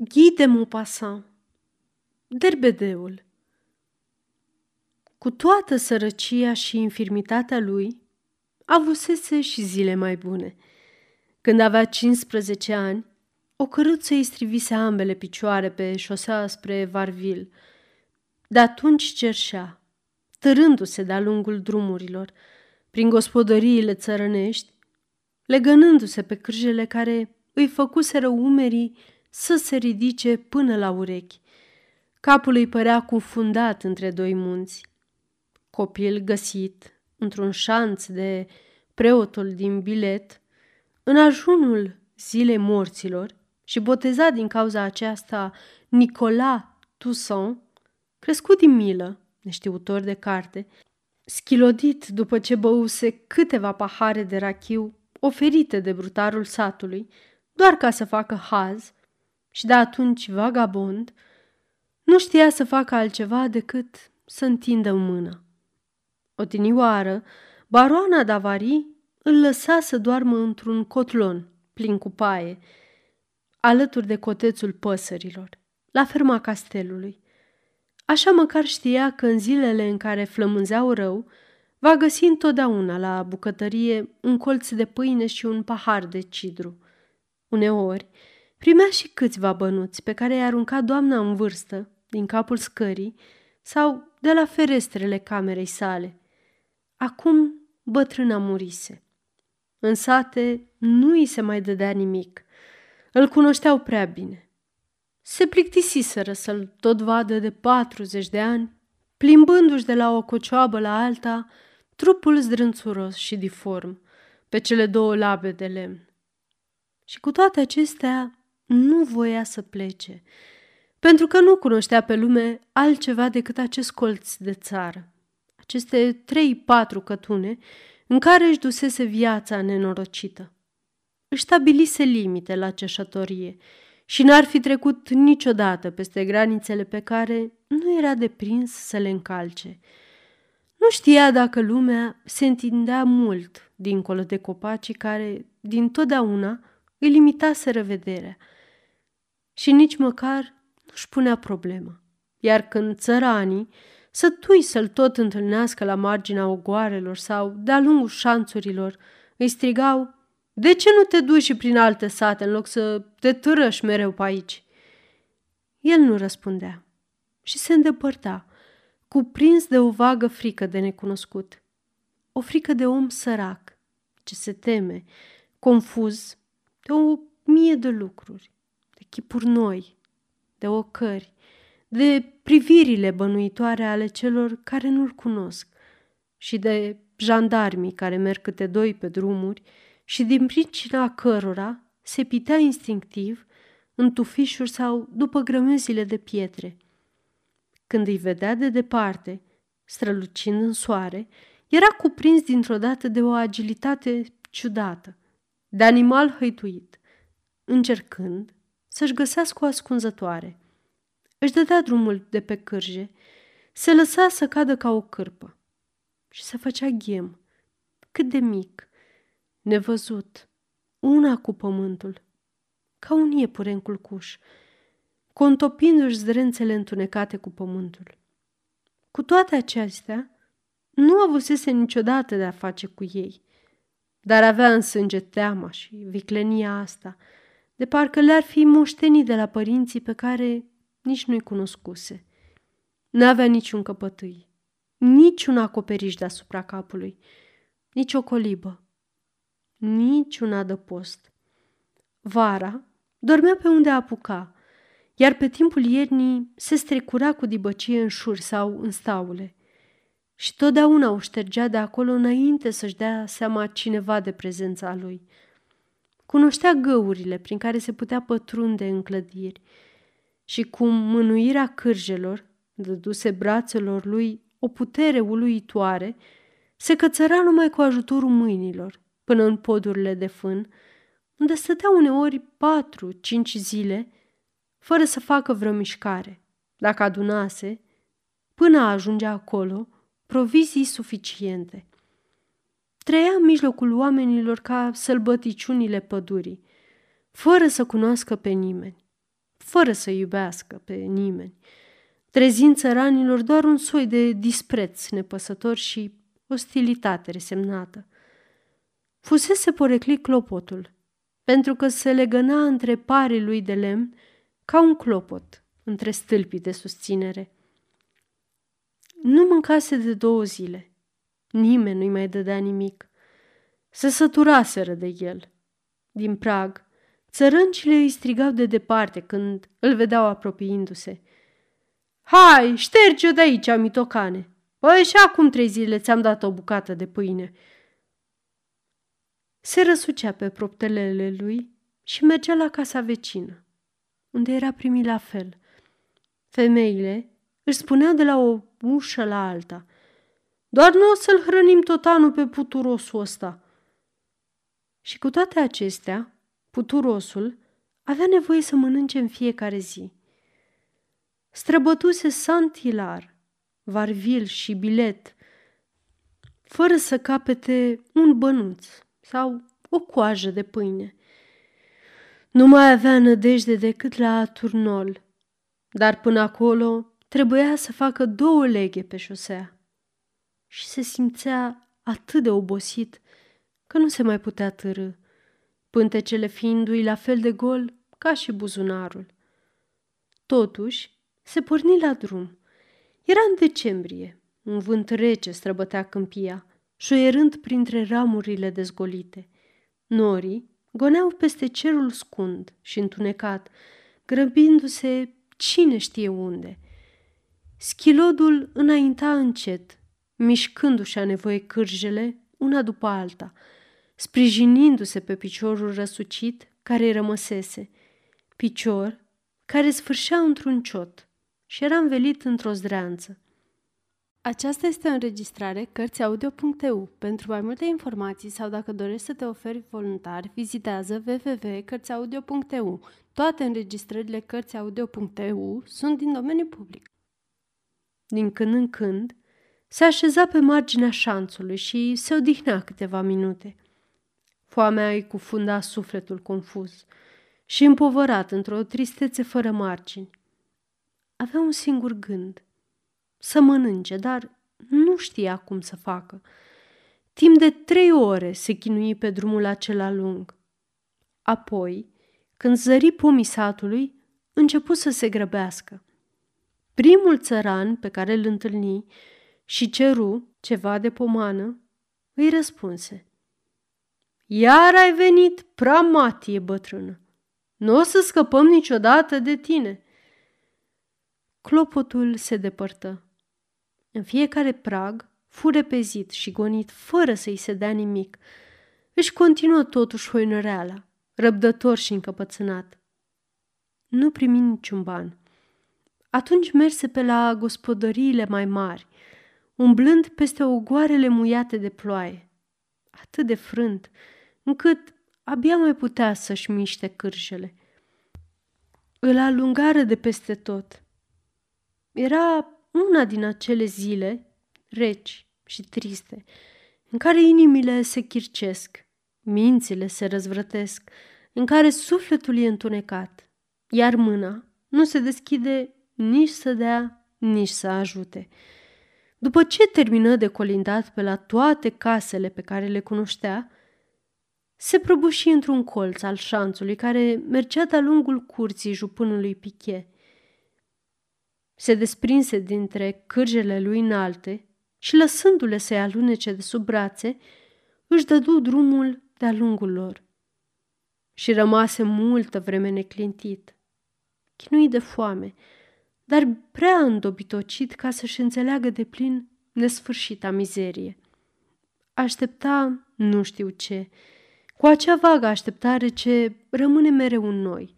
Guy de Maupassant Derbedeul Cu toată sărăcia și infirmitatea lui, avusese și zile mai bune. Când avea 15 ani, o căruță îi strivise ambele picioare pe șosea spre Varville. De atunci cerșea, târându-se de-a lungul drumurilor, prin gospodăriile țărănești, legănându-se pe cârjele care îi făcuseră umerii să se ridice până la urechi. Capul îi părea cufundat între doi munți. Copil găsit într-un șanț de preotul din bilet, în ajunul zilei morților și botezat din cauza aceasta Nicola Toussaint, crescut din milă, neștiutor de carte, schilodit după ce băuse câteva pahare de rachiu oferite de brutarul satului, doar ca să facă haz, și de atunci vagabond, nu știa să facă altceva decât să întindă mână. Odinioară, baroana Davari îl lăsa să doarmă într-un cotlon plin cu paie, alături de cotețul păsărilor, la ferma castelului. Așa măcar știa că în zilele în care flămânzeau rău, va găsi întotdeauna la bucătărie un colț de pâine și un pahar de cidru. Uneori, primea și câțiva bănuți pe care i-a aruncat doamna în vârstă din capul scării sau de la ferestrele camerei sale. Acum bătrâna murise. În sate nu îi se mai dădea nimic. Îl cunoșteau prea bine. Se plictisiseră să-l tot vadă de 40 de ani, plimbându-și de la o cocioabă la alta, trupul zdrânțuros și diform, pe cele două labe de lemn. Și cu toate acestea, nu voia să plece, pentru că nu cunoștea pe lume altceva decât acest colț de țară, aceste trei-patru cătune în care își dusese viața nenorocită. Își stabilise limite la ceșătorie și n-ar fi trecut niciodată peste granițele pe care nu era deprins să le încalce. Nu știa dacă lumea se întindea mult dincolo de copacii care, din totdeauna, îi limitaseră vederea și nici măcar nu-și punea problema. Iar când țăranii sătui să-l tot întâlnească la marginea ogoarelor sau de-a lungul șanțurilor, îi strigau, De ce nu te duci și prin alte sate în loc să te târăși mereu pe aici?" El nu răspundea și se îndepărta, cuprins de o vagă frică de necunoscut. O frică de om sărac, ce se teme, confuz, de o mie de lucruri, de chipuri noi, de ocări, de privirile bănuitoare ale celor care nu-l cunosc și de jandarmii care merg câte doi pe drumuri și din pricina cărora se pitea instinctiv în tufișuri sau după grămezile de pietre. Când îi vedea de departe, strălucind în soare, era cuprins dintr-o dată de o agilitate ciudată, de animal hăituit, încercând să-și găsească o ascunzătoare – își dădea drumul de pe cârje, se lăsa să cadă ca o cârpă și se făcea ghem, cât de mic, nevăzut, una cu pământul, ca un iepure în culcuș, contopindu-și zdrențele întunecate cu pământul. Cu toate acestea, nu avusese niciodată de a face cu ei, dar avea în sânge teama și viclenia asta, de parcă le-ar fi moștenit de la părinții pe care nici nu-i cunoscuse. N-avea niciun căpătâi, nici un acoperiș deasupra capului, nici o colibă, nici un adăpost. Vara dormea pe unde apuca, iar pe timpul iernii se strecura cu dibăcie în șuri sau în staule. Și totdeauna o ștergea de acolo înainte să-și dea seama cineva de prezența lui. Cunoștea găurile prin care se putea pătrunde în clădiri – și cum mânuirea cârjelor dăduse brațelor lui o putere uluitoare, se cățăra numai cu ajutorul mâinilor până în podurile de fân, unde stătea uneori patru, cinci zile, fără să facă vreo mișcare. Dacă adunase, până ajungea acolo, provizii suficiente. Trăia în mijlocul oamenilor ca sălbăticiunile pădurii, fără să cunoască pe nimeni fără să iubească pe nimeni, trezind țăranilor doar un soi de dispreț nepăsător și ostilitate resemnată. Fusese poreclit clopotul, pentru că se legăna între parii lui de lemn ca un clopot între stâlpii de susținere. Nu mâncase de două zile. Nimeni nu-i mai dădea nimic. Se săturaseră de el. Din prag, țărâncile îi strigau de departe când îl vedeau apropiindu-se. Hai, șterge-o de aici, mitocane! Păi și acum trei zile ți-am dat o bucată de pâine. Se răsucea pe proptelele lui și mergea la casa vecină, unde era primit la fel. Femeile își spuneau de la o ușă la alta. Doar nu o să-l hrănim tot anul pe puturosul ăsta. Și cu toate acestea, puturosul avea nevoie să mănânce în fiecare zi. Străbătuse Santilar, Varvil și Bilet, fără să capete un bănuț sau o coajă de pâine. Nu mai avea nădejde decât la turnol, dar până acolo trebuia să facă două leghe pe șosea. Și se simțea atât de obosit că nu se mai putea târâ, pântecele fiindu-i la fel de gol ca și buzunarul. Totuși, se porni la drum. Era în decembrie, un vânt rece străbătea câmpia, șoierând printre ramurile dezgolite. Norii goneau peste cerul scund și întunecat, grăbindu-se cine știe unde. Schilodul înainta încet, mișcându-și a nevoie cârjele una după alta, sprijinindu-se pe piciorul răsucit care îi rămăsese, picior care sfârșea într-un ciot și era învelit într-o zdreanță. Aceasta este o înregistrare Cărțiaudio.eu. Pentru mai multe informații sau dacă dorești să te oferi voluntar, vizitează www.cărțiaudio.eu. Toate înregistrările Cărțiaudio.eu sunt din domeniu public. Din când în când, se așeza pe marginea șanțului și se odihnea câteva minute. Foamea îi cufunda sufletul confuz și împovărat într-o tristețe fără margini. Avea un singur gând – să mănânce, dar nu știa cum să facă. Timp de trei ore se chinui pe drumul acela lung. Apoi, când zări pomii satului, începu să se grăbească. Primul țăran pe care îl întâlni și ceru ceva de pomană, îi răspunse. Iar ai venit, pramatie bătrână. Nu o să scăpăm niciodată de tine. Clopotul se depărtă. În fiecare prag fu repezit și gonit fără să-i se dea nimic. Își continuă totuși hoinăreala, răbdător și încăpățânat. Nu primi niciun ban. Atunci merse pe la gospodăriile mai mari, umblând peste ogoarele muiate de ploaie, atât de frânt, încât abia mai putea să-și miște cârjele. Îl alungară de peste tot. Era una din acele zile reci și triste, în care inimile se chircesc, mințile se răzvrătesc, în care sufletul e întunecat, iar mâna nu se deschide nici să dea, nici să ajute. După ce termină de colindat pe la toate casele pe care le cunoștea, se prăbuși într-un colț al șanțului care mergea de-a lungul curții jupânului Piche se desprinse dintre cârjele lui înalte și, lăsându-le să-i alunece de sub brațe, își dădu drumul de-a lungul lor. Și rămase multă vreme neclintit, chinuit de foame, dar prea îndobitocit ca să-și înțeleagă de plin nesfârșita mizerie. Aștepta nu știu ce, cu acea vagă așteptare ce rămâne mereu în noi.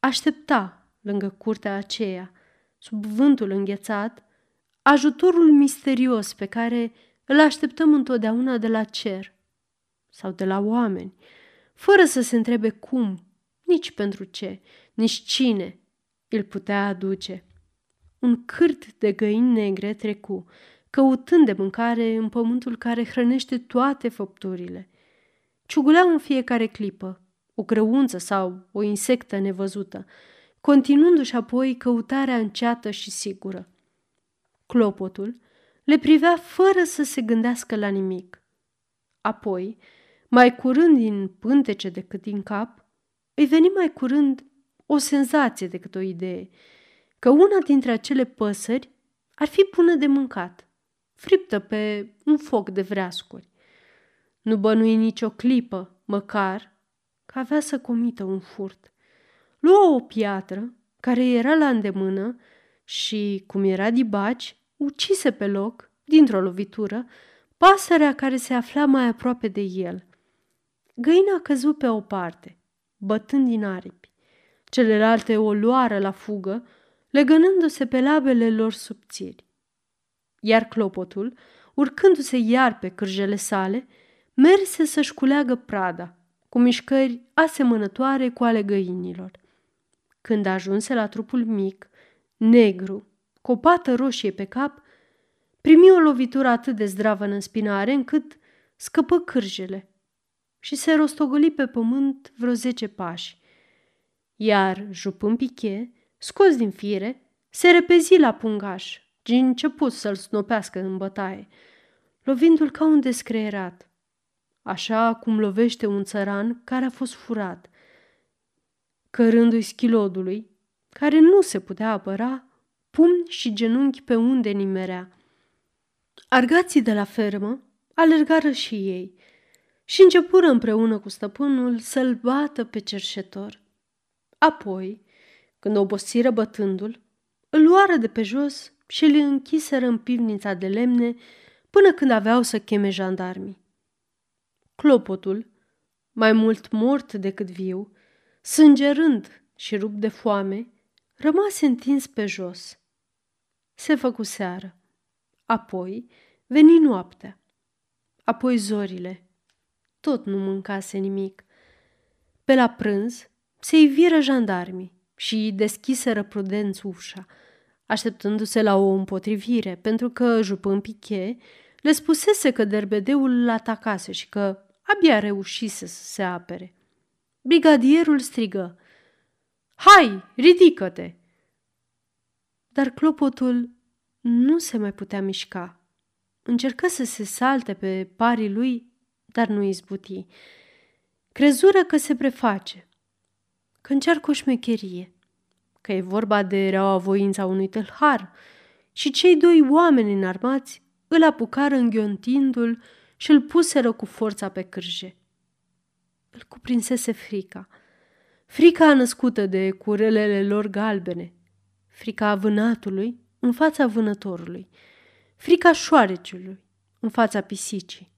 Aștepta lângă curtea aceea, sub vântul înghețat, ajutorul misterios pe care îl așteptăm întotdeauna de la cer sau de la oameni, fără să se întrebe cum, nici pentru ce, nici cine îl putea aduce. Un cârt de găini negre trecu, căutând de mâncare în pământul care hrănește toate făpturile. Ciuguleau în fiecare clipă, o grăunță sau o insectă nevăzută, continuându-și apoi căutarea înceată și sigură. Clopotul le privea fără să se gândească la nimic. Apoi, mai curând din pântece decât din cap, îi veni mai curând o senzație decât o idee, că una dintre acele păsări ar fi bună de mâncat, friptă pe un foc de vreascuri. Nu bănui nicio clipă, măcar, că avea să comită un furt. Luă o piatră care era la îndemână și, cum era dibaci, ucise pe loc, dintr-o lovitură, pasărea care se afla mai aproape de el. Găina a căzut pe o parte, bătând din aripi. Celelalte o luară la fugă, legănându-se pe labele lor subțiri. Iar clopotul, urcându-se iar pe cârjele sale, merse să-și culeagă prada, cu mișcări asemănătoare cu ale găinilor. Când ajunse la trupul mic, negru, cu o pată roșie pe cap, primi o lovitură atât de zdravă în spinare încât scăpă cârjele și se rostogoli pe pământ vreo zece pași. Iar, jupând piche, scos din fire, se repezi la pungaș și început să-l snopească în bătaie, lovindu-l ca un descreierat, așa cum lovește un țăran care a fost furat. Cărându-i schilodului, care nu se putea apăra, pumni și genunchi pe unde nimerea. Argații de la fermă alergară și ei și începură împreună cu stăpânul să-l bată pe cerșetor. Apoi, când obosiră bătându-l, îl luară de pe jos și îl închiseră în pivnița de lemne până când aveau să cheme jandarmii. Clopotul, mai mult mort decât viu, sângerând și rupt de foame, rămase întins pe jos. Se făcu seară. Apoi veni noaptea. Apoi zorile. Tot nu mâncase nimic. Pe la prânz se iviră jandarmii și deschiseră prudenți ușa, așteptându-se la o împotrivire, pentru că Jupân Piche le spusese că derbedeul îl atacase și că abia reușise să se apere. Brigadierul strigă, Hai, ridică-te! Dar clopotul nu se mai putea mișca. Încercă să se salte pe parii lui, dar nu izbuti. Crezură că se preface, că încearcă o șmecherie, că e vorba de reaua voința unui tâlhar și cei doi oameni înarmați îl apucară înghiontindu-l și îl puseră cu forța pe cârje. Îl cuprinsese frica. Frica născută de curelele lor galbene, frica vânatului în fața vânătorului, frica șoareciului în fața pisicii.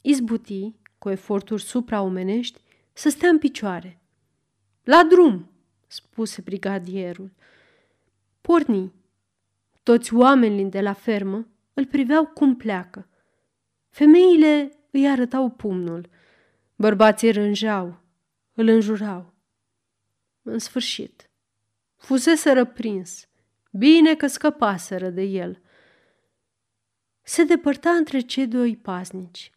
Izbuti, cu eforturi supraomenești, să stea în picioare. La drum, spuse brigadierul. Porni. Toți oamenii de la fermă îl priveau cum pleacă. Femeile îi arătau pumnul. Bărbații rânjeau, îl înjurau. În sfârșit, fusese răprins. Bine că scăpaseră de el. Se depărta între cei doi paznici.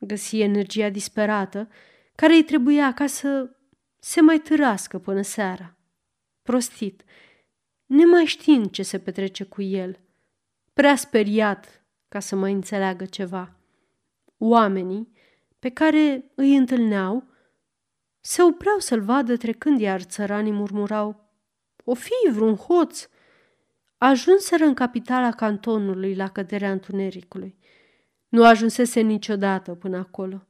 Găsi energia disperată care îi trebuia ca să se mai târască până seara. Prostit, nemai știind ce se petrece cu el, prea speriat ca să mai înțeleagă ceva. Oamenii pe care îi întâlneau se opreau să-l vadă trecând, iar țăranii murmurau, O fi vreun hoț! Ajunseră în capitala cantonului la căderea întunericului. Nu ajunsese niciodată până acolo.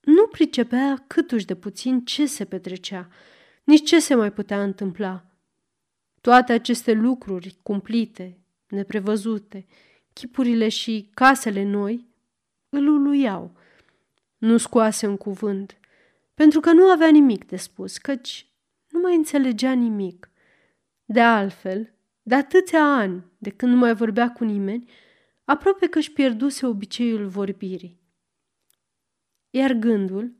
Nu pricepea câtuși de puțin ce se petrecea, nici ce se mai putea întâmpla. Toate aceste lucruri cumplite, neprevăzute, chipurile și casele noi, îl uluiau. Nu scoase un cuvânt, pentru că nu avea nimic de spus, căci nu mai înțelegea nimic. De altfel, de atâția ani, de când nu mai vorbea cu nimeni, aproape că își pierduse obiceiul vorbirii iar gândul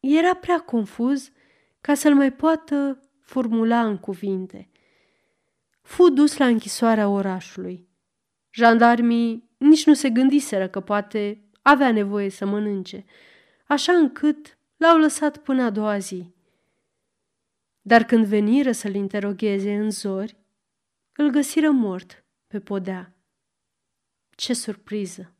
era prea confuz ca să-l mai poată formula în cuvinte. Fu dus la închisoarea orașului. Jandarmii nici nu se gândiseră că poate avea nevoie să mănânce, așa încât l-au lăsat până a doua zi. Dar când veniră să-l interogheze în zori, îl găsiră mort pe podea. Ce surpriză!